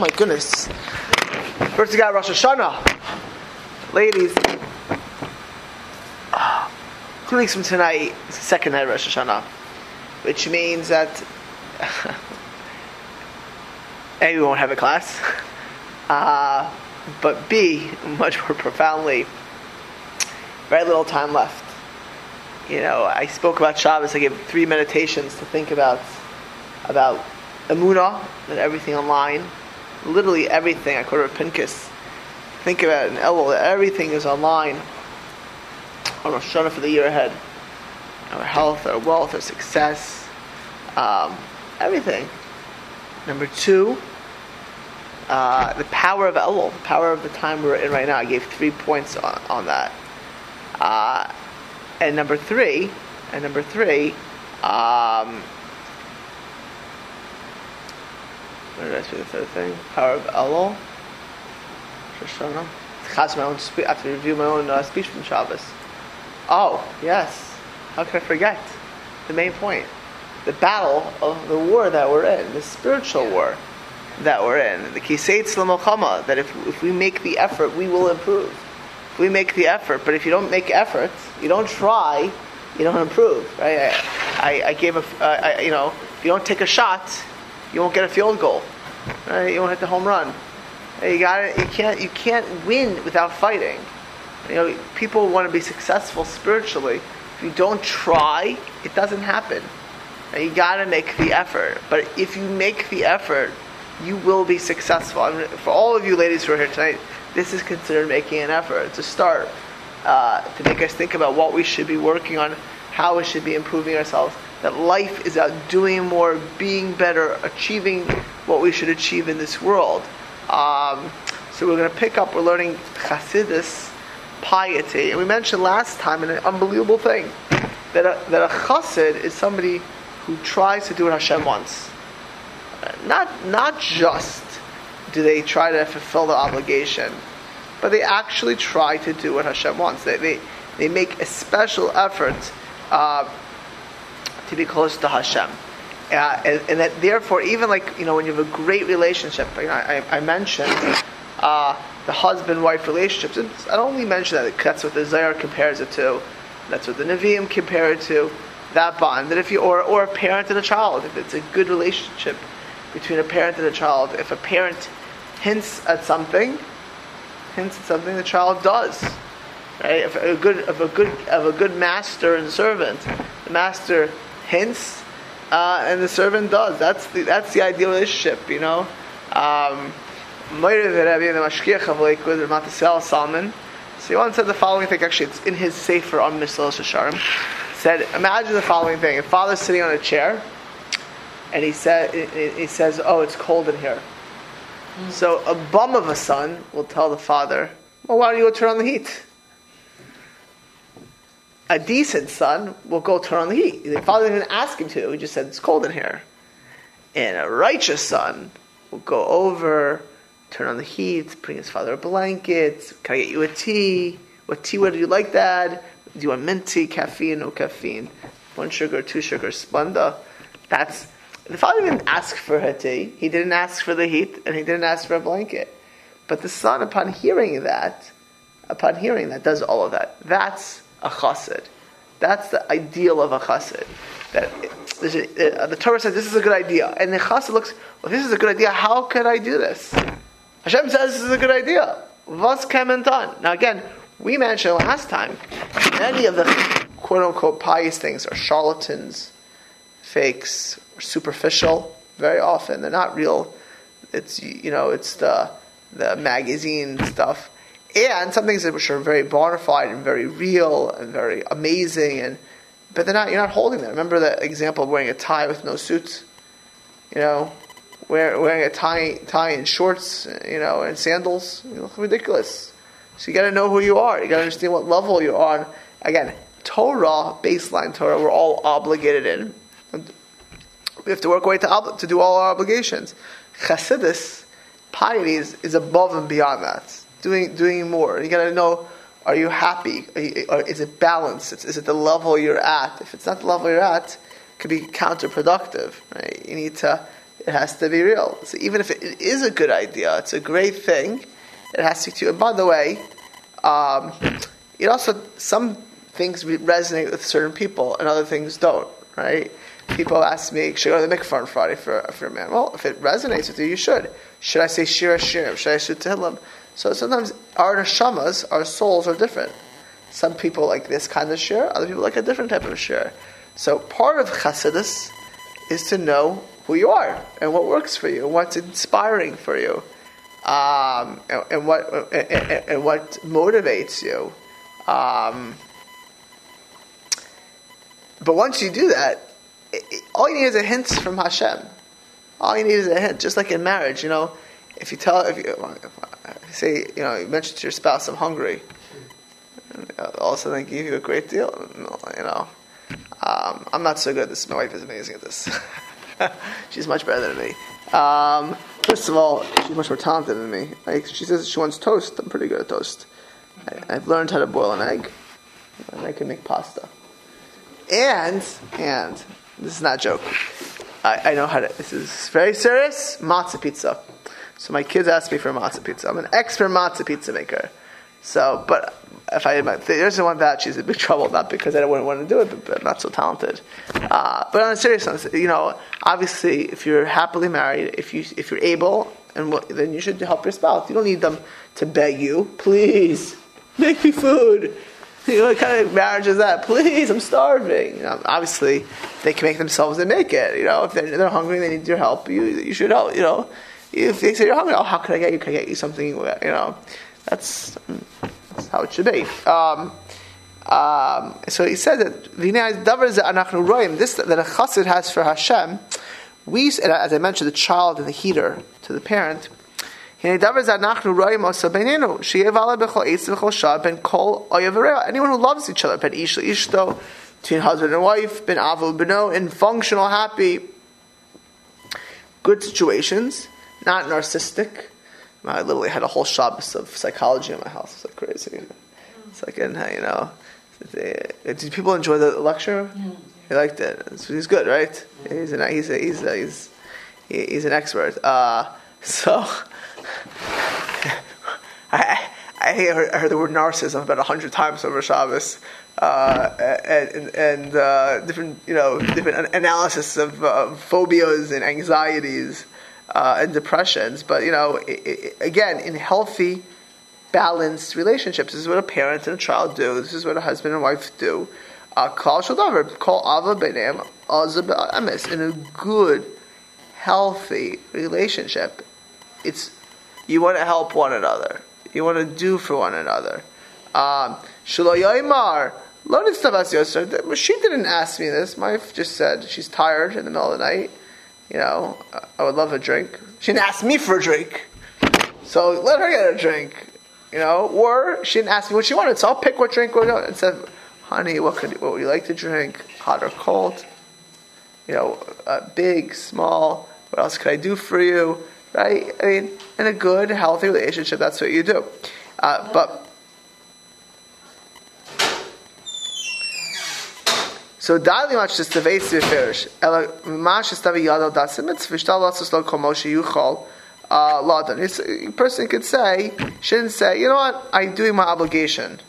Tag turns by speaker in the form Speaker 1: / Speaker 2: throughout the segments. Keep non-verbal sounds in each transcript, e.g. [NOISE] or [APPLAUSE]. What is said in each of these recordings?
Speaker 1: my goodness. First we got Rosh Hashanah. Ladies, two weeks from tonight the second night of Rosh Hashanah, which means that [LAUGHS] A, we won't have a class, [LAUGHS] uh, but B, much more profoundly, very little time left. You know, I spoke about Shabbos, I gave three meditations to think about about Amunah, and everything online, literally everything, I quoted Pinkus, think about it in Elul, everything is online on Rosh Hashanah for the year ahead. Our health, our wealth, our success, um, everything. Number two, uh, the power of Elul, the power of the time we're in right now. I gave three points on, on that. Uh, and number three, and number three, um, what did I say the third thing? Power of Elul. Shoshana. My own I have to review my own uh, speech from Shabbos. Oh, yes. How could I forget? The main point. The battle of the war that we're in, the spiritual war that we're in. The Kiseitz Lamokama, that if, if we make the effort, we will improve. If we make the effort, but if you don't make efforts, you don't try, you don't improve. Right? I, I, I gave a, uh, I, you know, if you don't take a shot, you won't get a field goal. Right? You won't hit the home run. You got You can't. You can't win without fighting. You know, people want to be successful spiritually. If you don't try, it doesn't happen. you got to make the effort. But if you make the effort, you will be successful. I mean, for all of you ladies who are here tonight, this is considered making an effort to start uh, to make us think about what we should be working on, how we should be improving ourselves. That life is about doing more, being better, achieving what we should achieve in this world. Um, so we're going to pick up. We're learning Chassidus piety, and we mentioned last time an unbelievable thing that a, that a Chassid is somebody who tries to do what Hashem wants. Not not just do they try to fulfill the obligation, but they actually try to do what Hashem wants. They they, they make a special effort uh, to be close to Hashem. Uh, and, and, that therefore, even like you know, when you have a great relationship, you know, I, I, mentioned uh, the husband-wife relationships. And I don't only mention that; that's what the Zohar compares it to. That's what the Nevi'im compare it to. That bond that if you or or a parent and a child, if it's a good relationship between a parent and a child, if a parent hints at something, hints at something, the child does. Right? If a good, of a good, of a good master and servant, the master hints, uh, and the servant does. That's the that's the ideal relationship, you know. Um, Salman. So he once said the following thing. Actually, it's in his Sefer on Mesillas Yesharim. Said, imagine the following thing: a father's sitting on a chair, and he said, he says, "Oh, it's cold in here." Mm-hmm. So a bum of a son will tell the father, "Well, why don't you go turn on the heat?" A decent son will go turn on the heat. The father didn't ask him to. He just said, it's cold in here. And a righteous son will go over, turn on the heat, bring his father a blanket. Can I get you a tea? What tea would you like, Dad? Do you want mint tea, caffeine, no caffeine? One sugar, two sugar, Splenda. That's the father didn't ask for a tea. He didn't ask for the heat, and he didn't ask for a blanket. But the son, upon hearing that, upon hearing that, does all of that. That's a chassid. That's the ideal of a chassid. That uh, the Torah says this is a good idea, and the chassid looks, well, this is a good idea. How can I do this? Hashem says this is a good idea. Was kementan. Now again, we mentioned last time, many of the quote unquote pious things are charlatans, fakes, superficial. Very often, they're not real. It's you know, it's the the magazine stuff and some things which are very bona fide and very real and very amazing, and but they're not. You're not holding them. Remember that example of wearing a tie with no suits. You know, wear, wearing a tie tie and shorts. You know, and sandals. You look ridiculous. So you got to know who you are. You got to understand what level you're on. Again, Torah, baseline Torah, we're all obligated in. We have to work away to, to do all our obligations. Chassidus, piety is, is above and beyond that doing doing more. You got to know: Are you happy? Are you, is it balanced? Is, is it the level you're at? If it's not the level you're at, it could be counterproductive. Right? You need to it has to be real. So even if it is a good idea, it's a great thing, it has to be. And by the way, um, it also, some things resonate with certain people and other things don't, right? People ask me, should I go to the mikvah on Friday for, for a man? Well, if it resonates with you, you should. Should I say Shira Shirim? Should I say Tehillim? So sometimes our neshamas, our souls are different. Some people like this kind of share, other people like a different type of share. So part of Chassidus is to know who you are and what works for you, and what's inspiring for you, um, and, and, what and, and, what motivates you. Um, but once you do that, it, it, all you need is a hint from Hashem. All you need is a hint, just like in marriage. You know, if you tell, if you, if you say, you know, you mention to your spouse, "I'm hungry," all of a sudden they give you a great deal. You know, um, I'm not so good at this. My wife is amazing at this. [LAUGHS] she's much better than me. Um, first of all, she's much more talented than me. Like she says, she wants toast. I'm pretty good at toast. I, have learned how to boil an egg, and I can make pasta. And and this is not a joke. I, I know how to. This is very serious. Matzah pizza. So my kids ask me for matzah pizza. I'm an expert matzah pizza maker. So, but if I my, there's the one that she's in big trouble, not because I wouldn't want to do it, but, but I'm not so talented. Uh, but on a serious note, you know, obviously, if you're happily married, if you if you're able, and then you should help your spouse. You don't need them to beg you, please make me food. You know, what kind of marriage is that? Please, I'm starving. You know, obviously, they can make themselves and make it. You know, if they're, they're hungry, they need your help. You you should help. You know, if they say you're hungry, oh, how can I get you? Can I get you something? You know, that's that's how it should be. Um, um, so he said that this that a chassid has for Hashem. We, as I mentioned, the child and the heater to the parent. Anyone who loves each other, ben ish ishto, between husband and wife, ben avul beno, in functional, happy, good situations, not narcissistic, I literally had a whole Shabbos of psychology in my house. It's like crazy. It's like, and you know, did people enjoy the lecture? He liked it. He's good, right? He's an he's a, he's a, he's he's an expert. Uh, so [LAUGHS] I I heard, I heard, the word narcissism about a hundred times over Shabbos. Uh, and, and uh, different, you know, different analysis of uh, phobias and anxieties uh, and depressions. But you know, it, it, again, in healthy, balanced relationships, this is what a parent and a child do. This is what a husband and wife do. Call shadavar, call ava emes in a good, healthy relationship. It's you want to help one another. You want to do for one another. Um, she didn't ask me this. My wife just said she's tired in the middle of the night you know, I would love a drink. She didn't ask me for a drink. So let her get a drink. You know, or she didn't ask me what she wanted, so I'll pick what drink we're going and said, honey, what could what would you like to drink? Hot or cold? You know, uh, big, small, what else could I do for you? Right? I mean, in a good, healthy relationship, that's what you do. Uh, but So dali mach just the vase beferish. Ela mach ist aber yado das mit verstall was es lo komoshi yuchol uh ladan. It's a person could say, shouldn't say, you know what, I'm doing my obligation.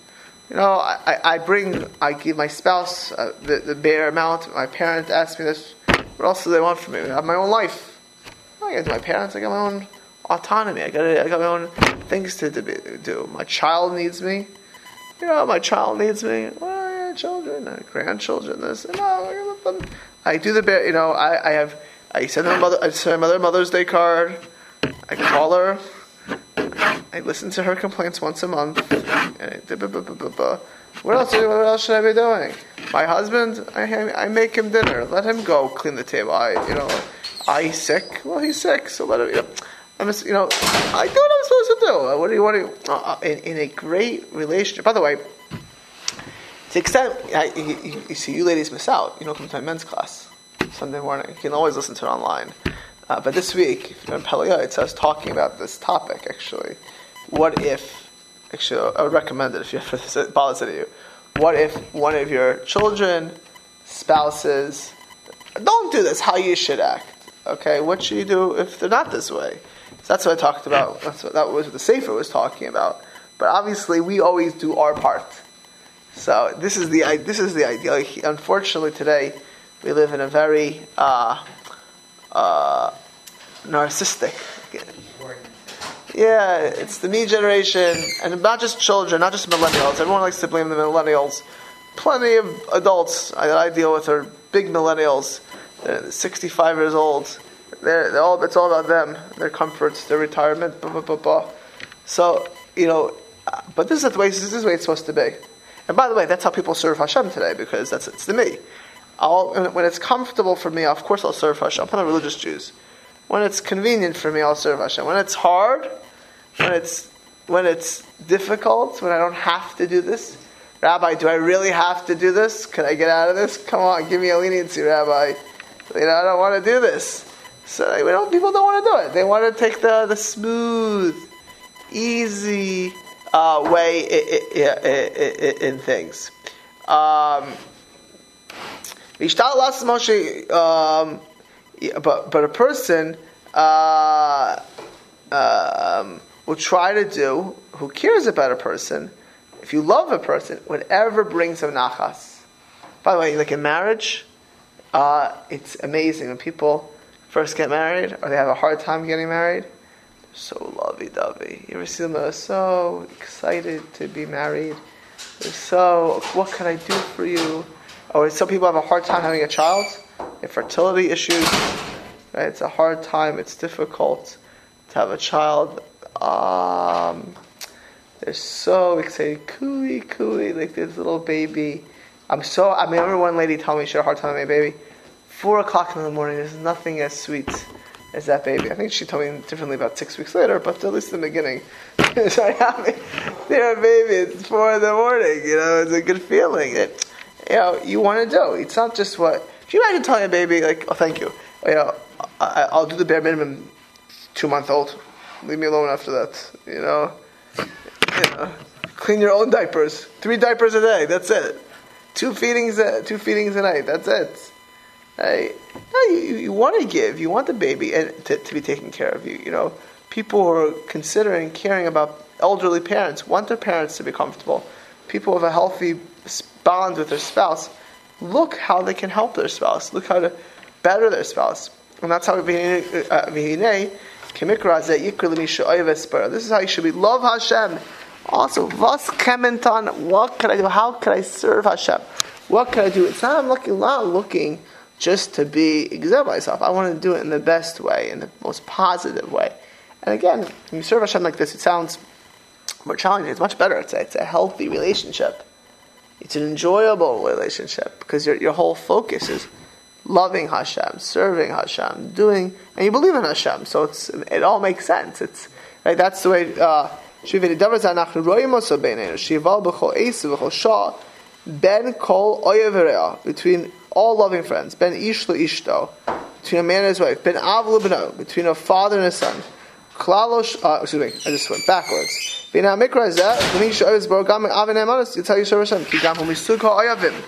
Speaker 1: You know, I, I bring, I give my spouse uh, the, the bare amount. My parents ask me this. What else do they want from me? I have my own life. I got my parents. I got my own autonomy. I got I got my own things to, to do. My child needs me. You know, my child needs me. Well, children, uh, grandchildren, this, and oh, I do the bear, you know, I, I have, I send my mother, I send mother Mother's Day card, I call her, I listen to her complaints once a month, what else, what else should I be doing? My husband, I, I make him dinner, let him go clean the table, I, you know, I sick, well he's sick, so let him, you know, I'm just, you know, I do what I'm supposed to do. What do you want to? Uh, in, in a great relationship. By the way, to the extent, I, you, you, see, you ladies miss out. You don't come to my men's class Sunday morning. You can always listen to it online. Uh, but this week, if you're in Peliyah, it says talking about this topic, actually. What if, actually, I would recommend it if, you, [LAUGHS] if it bothers you. What if one of your children, spouses, don't do this, how you should act. Okay, what should you do if they're not this way? So that's what I talked about. That's what that was what the Sefer was talking about. But obviously, we always do our part. So this is the this is the ideal. Unfortunately, today we live in a very uh, uh, narcissistic. Yeah, it's the me generation, and not just children, not just millennials. Everyone likes to blame the millennials. Plenty of adults that I deal with are big millennials. They're 65 years old. They're, they're all, it's all about them, their comforts, their retirement, blah, blah, blah, blah. So, you know, but this is the way, this is the way it's supposed to be. And by the way, that's how people serve Hashem today, because that's it's the me. I'll, when it's comfortable for me, of course I'll serve Hashem. I'm not religious Jews. When it's convenient for me, I'll serve Hashem. When it's hard, when it's when it's difficult, when I don't have to do this, Rabbi, do I really have to do this? Can I get out of this? Come on, give me a leniency, Rabbi. You know, I don't want to do this. So people don't want to do it. They want to take the, the smooth, easy uh, way in, in, in things. Um, um, but but a person uh, um, will try to do who cares about a person. If you love a person, whatever brings him nachas. By the way, like in marriage, uh, it's amazing when people first get married or they have a hard time getting married. So lovey-dovey. You ever see them? They're so excited to be married. They're so, what can I do for you? Or some people have a hard time having a child. infertility issues. Right? It's a hard time. It's difficult to have a child. Um, they're so excited, cooey, cooey, like this little baby. I'm so. I remember one lady told me she had a hard time with my baby. Four o'clock in the morning. There's nothing as sweet as that baby. I think she told me differently about six weeks later, but at least in the beginning. They're a baby. It's four in the morning. You know, it's a good feeling. It, you know, you want to do. It's not just what. If you imagine telling a baby like, "Oh, thank you," you know, I, will do the bare minimum. Two month old, leave me alone after that. You know, you know, clean your own diapers. Three diapers a day. That's it. Two feedings, two feedings a night. That's it. Hey, you, you want to give. You want the baby and to, to be taken care of. You, you know, people who are considering caring about elderly parents want their parents to be comfortable. People with a healthy bond with their spouse look how they can help their spouse. Look how to better their spouse. And that's how uh, This is how you should be. Love Hashem. Also, what can I do? How can I serve Hashem? What can I do? It's not I'm looking not looking just to be exempt myself. I want to do it in the best way, in the most positive way. And again, when you serve Hashem like this, it sounds more challenging. It's much better. It's a, it's a healthy relationship. It's an enjoyable relationship because your, your whole focus is loving Hashem, serving Hashem, doing, and you believe in Hashem. So it's it all makes sense. It's right. That's the way. Uh, between all loving friends. Ben ish ishto between a man and his wife. Ben av between a father and a son. Klalosh, uh, excuse me, I just went backwards. Ben ha-mikra zeh, l'mi she'oiz bar gam avin ha'emanos, yitzhak yisrael Hashem, ki gam hu misug ha'ayavim.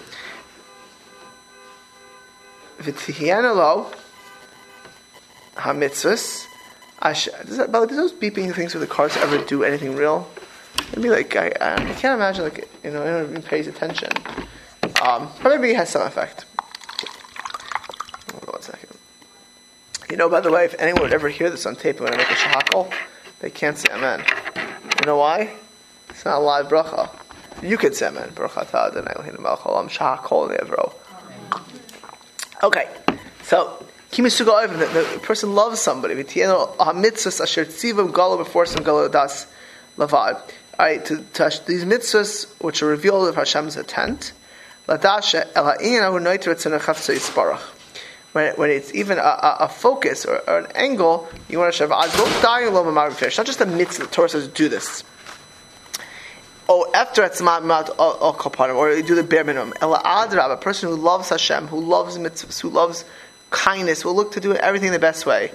Speaker 1: V'tihiena lo, ha-mitzvahs, does, that, does those beeping things with the cars ever do anything real? Maybe like I, I, can't imagine like you know anyone pays attention. Um, but maybe it has some effect. Hold on one second. You know, by the way, if anyone would ever hear this on tape when I make a shahakal, they can't say amen. You know why? It's not a live bracha. You could say amen. Bracha ta'adonai l'hinu malcholam shahakol nevro. Okay, so the, the person loves somebody. mitzvahs asher tzivam galo before some galo das lavad. Alright, to, to these mitzvahs which are revealed of Hashem's intent, ladasha el ha'inyan ahu noitir etzena yisparach when, when it's even a, a, a focus or, or, an angle, you want to shave fish. Not just a mitzvah. The Torah says do this. Oh, after it's or you do the bare minimum. A person who loves Hashem, who loves mitzvahs, who loves kindness, will look to do everything the best way.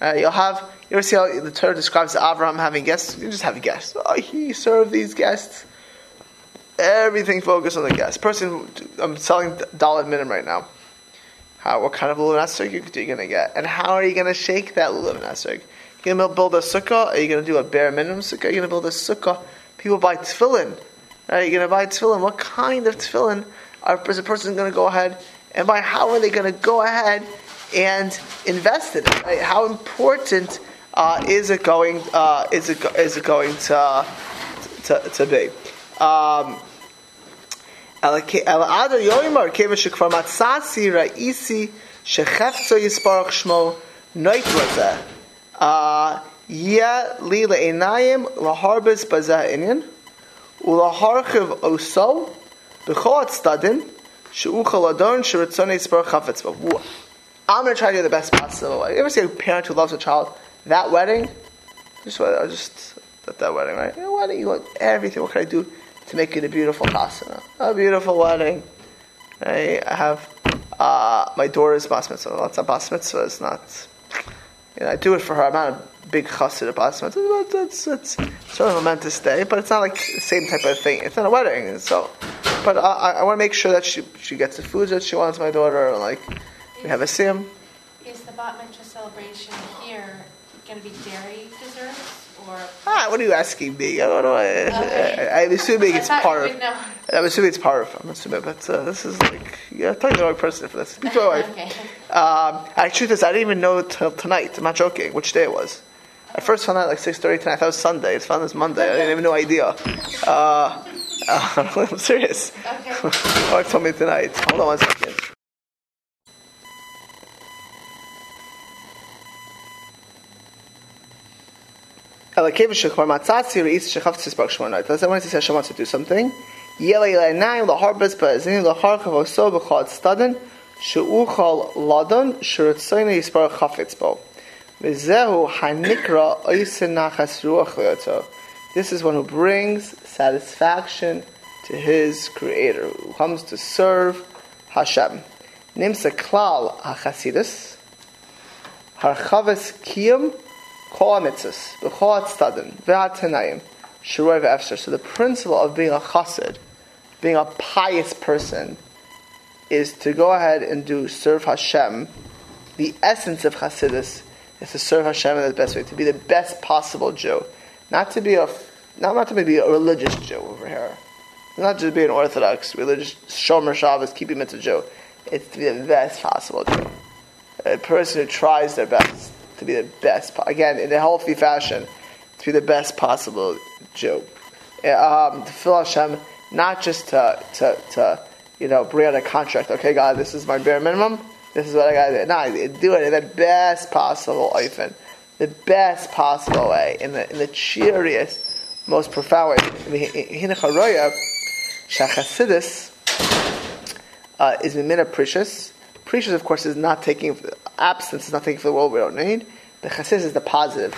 Speaker 1: Uh, you'll have, you ever see how the Torah describes Abraham having guests? You just have guests. Oh, he served these guests. Everything focused on the guests. Person, I'm selling Daled Minim right now. How, what kind of lulav you, are you going to get? And how are you going to shake that lulav esrog? You going to build a sukkah? Are you going to do a bare minimum sukkah? Are you going to build a sukkah? People buy tefillin. Right? You're going to buy tefillin. What kind of tefillin are, is a person going to go ahead and buy? How are they going to go ahead and invest in it? Right? How important uh, is it going? Uh, is it is it going to to, to be? Um, Yoimar ra'isi yisparach shmo uh, ulaharchiv oso yisparach chafetz I'm going to try to do the best possible. You ever see a parent who loves a child? That wedding, just, I just that, that wedding, right? You know, wedding, you want everything. What can I do to make it a beautiful chasana? A beautiful wedding. I have uh, my daughter's bas mitzvah. That's a bas mitzvah. It's not. You know, I do it for her. I'm not a big chassid of bas mitzvah, but it's, it's sort of a momentous day. But it's not like the same type of thing. It's not a wedding, so. But I, I want to make sure that she she gets the foods that she wants. My daughter, like we have a sim.
Speaker 2: Is the bat mitzvah celebration here going to be dairy desserts or?
Speaker 1: Ah, what are you asking me? I don't know. Okay. I, am assuming it's part of. I'm assuming it's part of. I'm assuming, but uh, this is like you're talking to the wrong person for this. To my wife. okay. Um, actually, this I didn't even know till tonight. I'm not joking. Which day it was. I first found out like 6:30 tonight. I thought it was Sunday. It's found this Monday. I didn't even no idea. Uh, uh, [LAUGHS] I'm serious. Okay. [LAUGHS] My wife told me tonight. Hold on one second. Wants to do something. This is one who brings satisfaction to his Creator, who comes to serve Hashem. So the principle of being a chassid, being a pious person, is to go ahead and do serve Hashem. The essence of chassidus is to serve Hashem in the best way, to be the best possible Jew, not to be a not, not to be a religious Jew over here, not just be an Orthodox religious Shomer Shabbos keeping mitzvah Jew. It's to be the best possible Jew, a person who tries their best to be the best, again, in a healthy fashion, to be the best possible Jew. Um, to fill Hashem, not just to, to, to, you know, bring out a contract. Okay, God, this is my bare minimum. This is what I got to do. No, do it in the best possible oifen, the best possible way, in the in the cheeriest, most profound way. Hinecharoya, shachasidis uh, is mimina precious. Precious, of course, is not taking absence is not taking for the world we don't need. The chesed is the positive.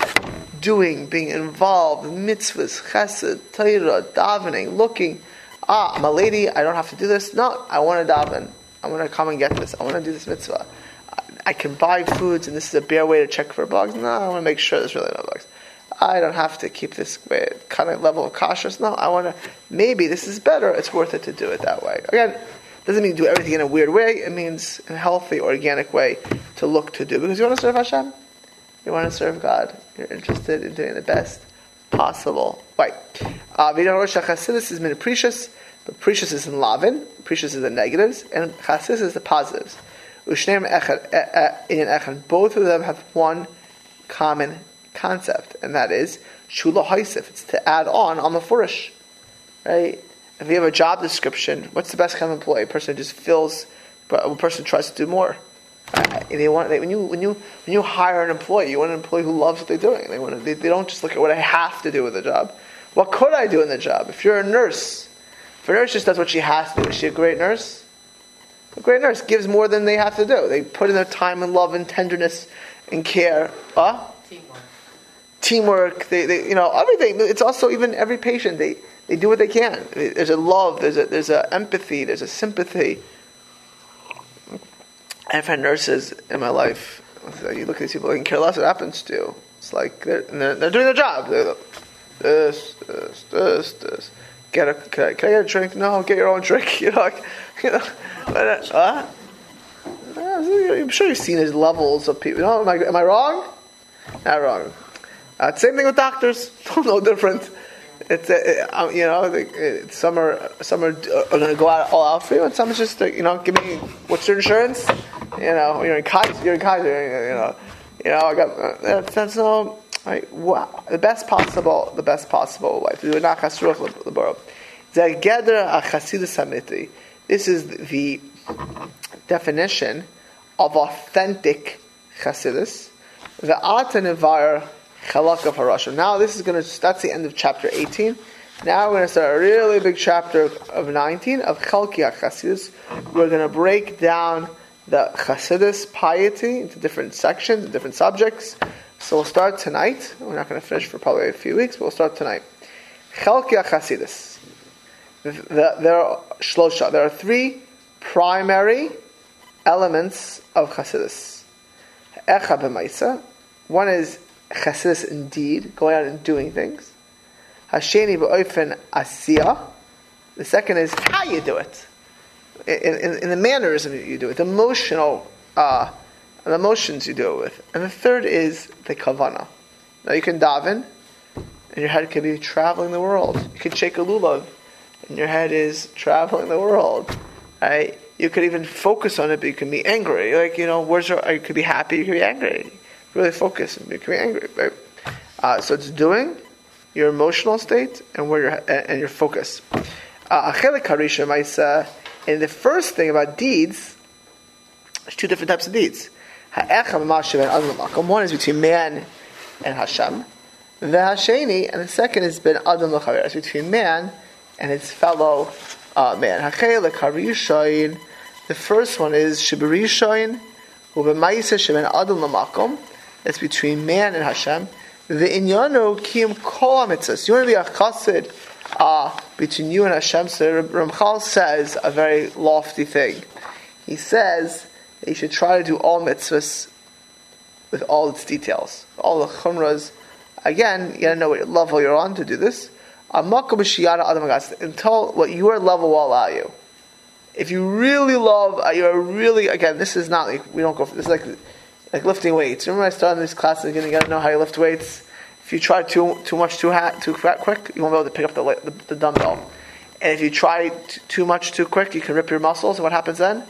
Speaker 1: Doing, being involved, mitzvahs, chesed, Torah, davening, looking. Ah, I'm a lady, I don't have to do this. No, I want to daven. I want to come and get this. I want to do this mitzvah. I can buy foods and this is a bare way to check for bugs. No, I want to make sure there's really no bugs. I don't have to keep this kind of level of cautious. No, I want to, maybe this is better. It's worth it to do it that way. Again, doesn't mean do everything in a weird way. It means in a healthy, organic way to look to do. Because you want to serve Hashem. You want to serve God. You're interested in doing the best possible way. Uh, Chassidus is min precious, but precious is in lavin. Precious is the negatives, and chassidus is the positives. Ushneim echad. Both of them have one common concept, and that is shula haisif. It's to add on on the furish, right? If you have a job description, what's the best kind of employee? A person who just fills, but a person tries to do more. Uh, they want they, when you when you when you hire an employee, you want an employee who loves what they're doing. They want to, they, they don't just look at what I have to do with the job. What could I do in the job? If you're a nurse, if a nurse just does what she has to do, is she a great nurse? A great nurse gives more than they have to do. They put in their time and love and tenderness and care. Huh? Teamwork. Teamwork. They, they, you know, everything. It's also even every patient. They, they do what they can. There's a love, there's a, there's a empathy, there's a sympathy. I've had nurses in my life. You look at these people and care less what happens to. It's like they're, they're, they're, doing their job. They're like, this, this, this, this. Get a, can I, can I, get a drink? No, get your own drink. [LAUGHS] You know, like, you know, but, uh, I'm sure you've seen his levels of people. No, am I, am I wrong? Not wrong. Uh, same thing with doctors. [LAUGHS] no different. It's uh, uh, you know uh, some are some are, uh, are going to go out all out for you, and some is just you know give me what's your insurance? You know you're in Kaiser, you're in. You know you know I got that's, that's no. Wow, the best possible the best possible life. Do not chasruch leboro. Zegeder achasidus hamiti. This is the definition of authentic chasidus. The Atanevar Chalak of Harashim. Now this is going to, that's the end of chapter 18. Now we're going to start a really big chapter of 19 of Chalki Chasidus. We're going to break down the Chasidus piety into different sections, different subjects. So we'll start tonight. We're not going to finish for probably a few weeks, but we'll start tonight. Chalki Chasidus. There are shlosha. There are three primary elements of Chasidus. Echa b'maisa. One is Chasidus indeed, going out and doing things. Hasheni b'oifen asiya. The second is how you do it, in, in, in the mannerism you do it, the emotional, uh, the emotions you do it with. And the third is the kavana. Now you can daven, and your head can be traveling the world. You can shake a lulav, and your head is traveling the world. Right? You could even focus on it, but you can be angry. Like you know, where's your, you could be happy, you could be angry really focus and become angry. Right? Uh, so it's doing your emotional state and where your and your focus. Uh, and the first thing about deeds, there's two different types of deeds. One is between man and Hashem. The Hasheni, and the second is ben Adam. It's between man and his fellow uh, man. The first one is shibarishayin, ubemaisa sheben Adam l'makom. That's between man and Hashem. The inyano kiyum kol mitzvahs. You want to be a chassid uh, between you and Hashem. So Ramchal says a very lofty thing. He says that you should try to do all mitzvahs with all its details, all the chumras. Again, you gotta know what level you're on to do this. Until what your level will allow you. If you really love, uh, you're really again. This is not like we don't go. For, this is like like lifting weights. Remember, I started this class. Again, you got to know how you lift weights. If you try too too much too ha- too quick, you won't be able to pick up the, the, the dumbbell. And if you try t- too much too quick, you can rip your muscles. And what happens then?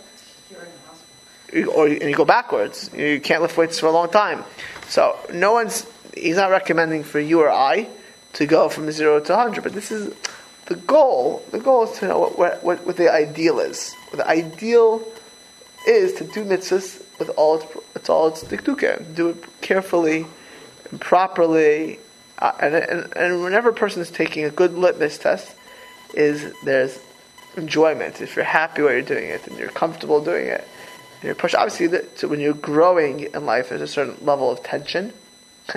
Speaker 1: You, or and you go backwards. You can't lift weights for a long time. So no one's he's not recommending for you or I to go from zero to hundred. But this is the goal. The goal is to know what, what, what the ideal is. The ideal is to do mitzvahs with all its, it's all its dikduke. Do it carefully and properly. Uh, and, and, and whenever a person is taking a good litmus test, is there's enjoyment. If you're happy while you're doing it and you're comfortable doing it, and you're pushed. Obviously, the, so when you're growing in life, there's a certain level of tension. [LAUGHS]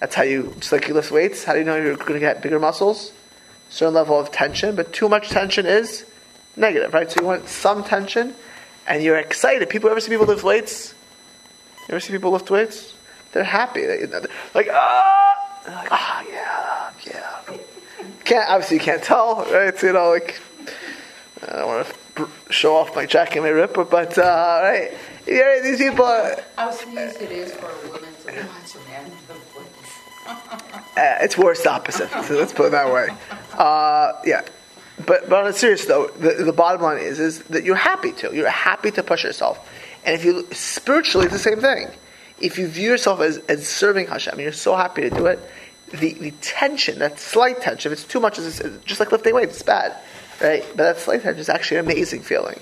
Speaker 1: That's how you, just like you lift weights. How do you know you're going to get bigger muscles? Certain level of tension, but too much tension is negative, right? So you want some tension and you're excited. People ever see people lift weights? You ever see people lift weights? They're happy. They, like ah, like ah, yeah, yeah. Can't obviously you can't tell, right? It's, you know, like I don't want to show off my jacket and my ripper, but uh, right. Yeah, these people. Are,
Speaker 3: How sneeze it is for a woman to watch a man lift weights.
Speaker 1: Uh, it's worse opposite. So let's put it that way. Uh, yeah. But, but on a serious though, the, the bottom line is, is that you're happy to. You're happy to push yourself. And if you, spiritually, it's the same thing. If you view yourself as, as serving Hashem, you're so happy to do it, the, the tension, that slight tension, if it's too much, it's just like lifting weights, it's bad. Right? But that slight tension is actually an amazing feeling.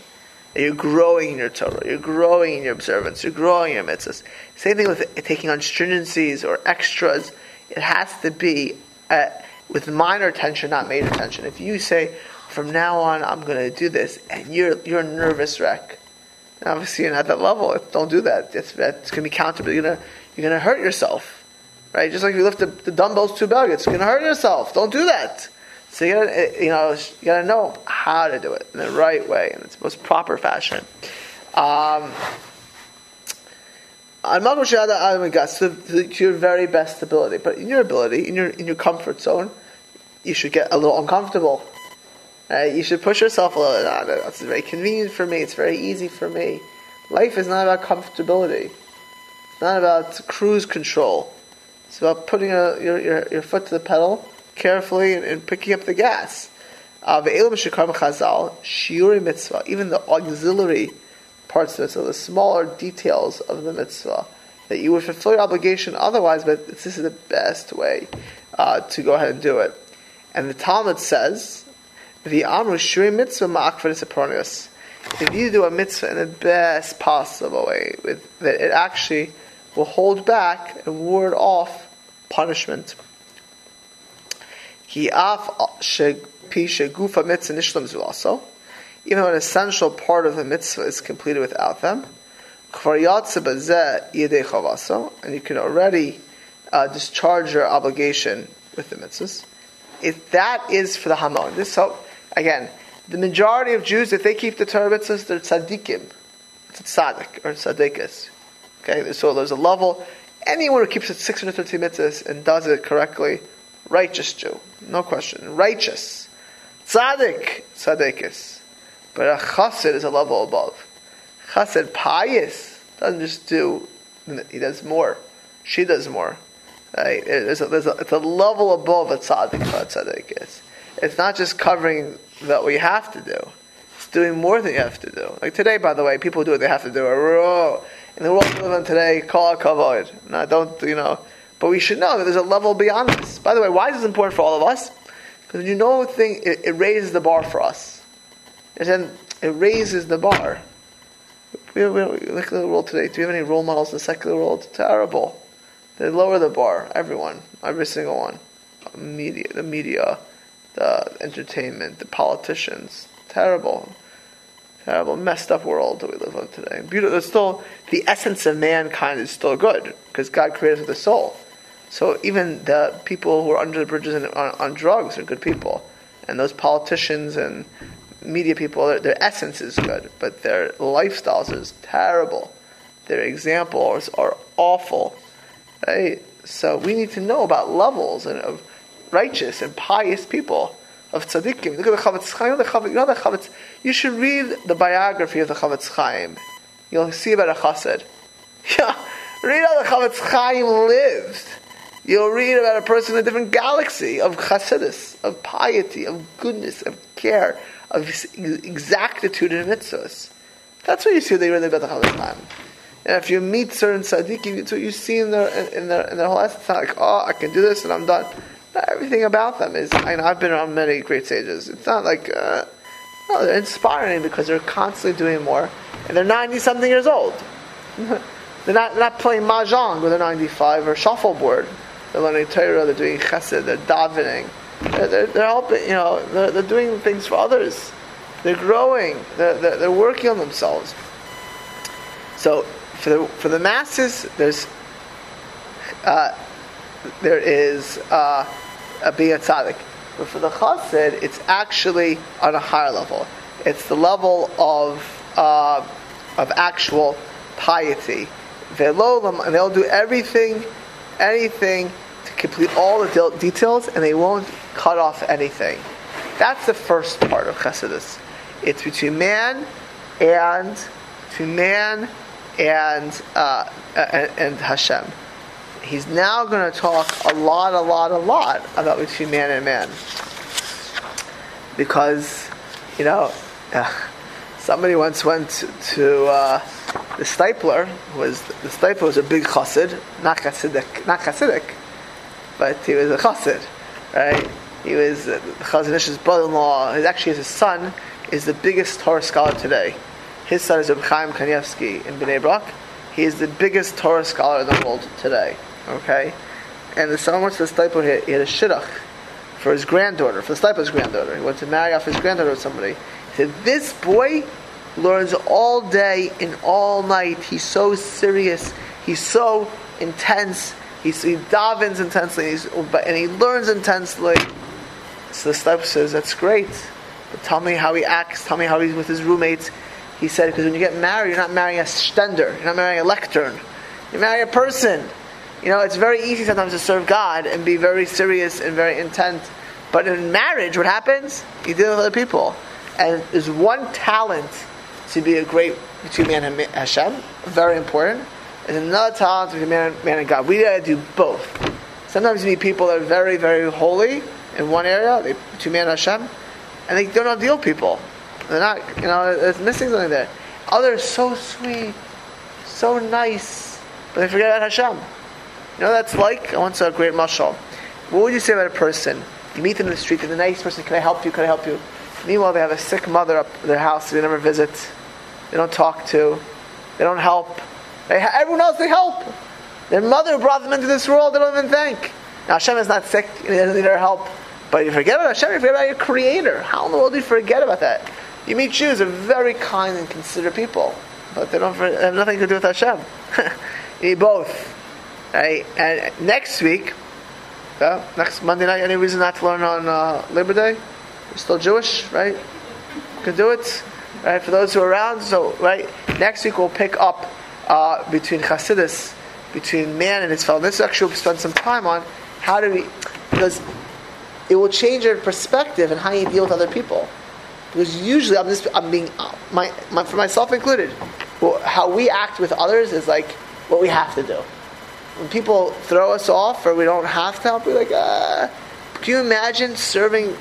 Speaker 1: You're growing in your Torah, you're growing in your observance, you're growing in your mitzvahs. Same thing with taking on stringencies or extras. It has to be uh, with minor tension, not major tension. If you say, from now on, I'm going to do this, and you're you're a nervous wreck, obviously you're not at that level. Don't do that. It's, it's going to be counter. You're going you're to hurt yourself, right? Just like you lift the, the dumbbells too big, it's going to hurt yourself. Don't do that. So you gotta, you know, you gotta know how to do it in the right way, in its most proper fashion. Um, to your very best ability, but in your ability, in your in your comfort zone, you should get a little uncomfortable. Uh, you should push yourself a little. Oh, that's very convenient for me. It's very easy for me. Life is not about comfortability. It's not about cruise control. It's about putting a, your, your, your foot to the pedal carefully and, and picking up the gas. Uh, chazal, shiuri mitzvah, even the auxiliary parts of it, so the smaller details of the mitzvah, that you would fulfill your obligation otherwise, but this is the best way uh, to go ahead and do it. And the Talmud says, the amru shuri mitzvah ma'akvar If you do a mitzvah in the best possible way, with that it actually will hold back and ward off punishment. Even though an essential part of the mitzvah is completed without them, and you can already uh, discharge your obligation with the mitzvahs. If that is for the Hamon, this so again, the majority of Jews, if they keep the Torah mitzvahs, they're tzaddikim, it's tzaddik or tzaddikas. Okay, so there's a level. Anyone who keeps it 613 mitzvahs and does it correctly, righteous Jew, no question, righteous, tzaddik, tzaddikas. But a chassid is a level above. Chassid pious doesn't just do; he does more. She does more. Right? There's a, there's a, it's a level above a tzaddik, what tzaddik is. It's not just covering what we have to do. It's doing more than you have to do. Like today, by the way, people do what they have to do. In the world we live in today, call kavod. No, don't, you know. But we should know that there's a level beyond this. By the way, why is this important for all of us? Because you know, thing it, it raises the bar for us. And then it raises the bar. We, we, we look at the world today. Do we have any role models in the secular world? Terrible. They lower the bar. Everyone, every single one. Media, the media, the entertainment, the politicians. Terrible, terrible, messed up world that we live in today. Beautiful. It's still the essence of mankind is still good because God created a soul. So even the people who are under the bridges and on, on drugs are good people, and those politicians and media people, their, their essence is good, but their lifestyles is terrible. Their examples are awful. Right? So we need to know about levels and of righteous and pious people of tzaddikim. Look at the Chofetz Chaim. The Chofetz, you know the Chofetz. You should read the biography of the Chofetz Chaim. You'll see about a chassid. [LAUGHS] Yeah, read how the Chofetz Chaim lived. You'll read about a person in a different galaxy of chassidus, of piety, of goodness, of care, of exactitude in mitzvahs. That's what you see when they read about the Chofetz Chaim. And if you meet certain tzaddikim, it's what you see in their in their in their whole essence. It's not like, oh, I can do this and I'm done. Not everything about them is. I know I've been around many great sages. It's not like uh, no, they're inspiring because they're constantly doing more, and they're ninety something years old. [LAUGHS] they're not they're not playing mahjong when they're ninety five or shuffleboard. They're learning Torah. They're doing chesed. They're davening. They're, they're, they're helping. You know, they're, they're doing things for others. They're growing. They're, they're, they're working on themselves. So for the for the masses, there's uh, there is uh, a being tzaddik, but for the chassid, it's actually on a higher level. It's the level of uh, of actual piety. and they'll do everything, anything to complete all the details, and they won't cut off anything. That's the first part of chassidus. It's between man and between man and, uh, and, Hashem. He's now going to talk a lot, a lot, a lot about between man and man. Because, you know, uh, somebody once went to, uh, the Steipler, was the Steipler was a big chassid, not chassidic, not chassidic, but he was a chassid, right? He was uh, Chazon brother-in-law. His, actually, his son is the biggest Torah scholar today. His son is Reb Chaim Kanievsky in Bnei Brak. He is the biggest Torah scholar in the world today. Okay? And the son went to the Steipler, he had a shidduch for his granddaughter, for the Steipler's granddaughter. He went to marry off his granddaughter with somebody. He said, This boy learns all day and all night. He's so serious. He's so intense. He's, he davens intensely and he learns intensely. So the Steipler says, That's great. But tell me how he acts. Tell me how he's with his roommates. He said, because when you get married, you're not marrying a stender, you're not marrying a lectern, you marry a person. You know, it's very easy sometimes to serve God and be very serious and very intent. But in marriage, what happens? You deal with other people. And there's one talent to be a great between man and Hashem, very important. And another talent between man, man and God. We gotta do both. Sometimes you meet people that are very, very holy in one area, they, between man and Hashem, and they don't know how to deal with people. They're not, you know, it's missing something there. Oh, Others so sweet, so nice, but they forget about Hashem. You know what that's like? I once saw a great mashal. What would you say about a person? You meet them in the street, they're a nice person, can I help you, can I help you? Meanwhile, they have a sick mother up their house they never visit, they don't talk to, they don't help. They ha- everyone else they help. Their mother brought them into this world, they don't even think. Now Hashem is not sick, he doesn't need our help. But you forget about Hashem, you forget about your creator. How in the world do you forget about that? You meet Jews, they're very kind and considerate people, but they don't have nothing to do with Hashem. [LAUGHS] you both. Right? And next week, uh, next Monday night, any reason not to learn on uh, Labor Day? You're still Jewish, right? Can do it. Right? For those who are around, so right next week we'll pick up uh, between Chassidus, between man and his fellow. This actually we'll spend some time on how do we because it will change your perspective and how you deal with other people. Because usually I'm just I'm being my, my for myself included. Well, how we act with others is like what we have to do. When people throw us off or we don't have to help, we're like, uh, can you imagine serving,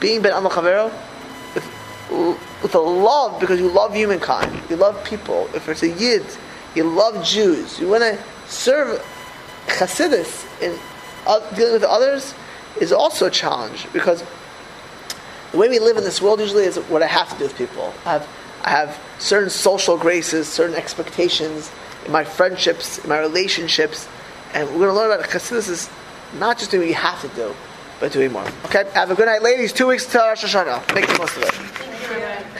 Speaker 1: being bein adam lachavero with, with a love because you love humankind, you love people. If it's a Yid, you love Jews, you want to serve Chassidus in uh, dealing with others is also a challenge because the way we live in this world usually is what I have to do with people. I have, I have certain social graces, certain expectations in my friendships, in my relationships, and we're going to learn about it. Chassidus is not just doing what you have to do, but doing more. Okay, have a good night, ladies. Two weeks till Rosh Hashanah. Make the most of it.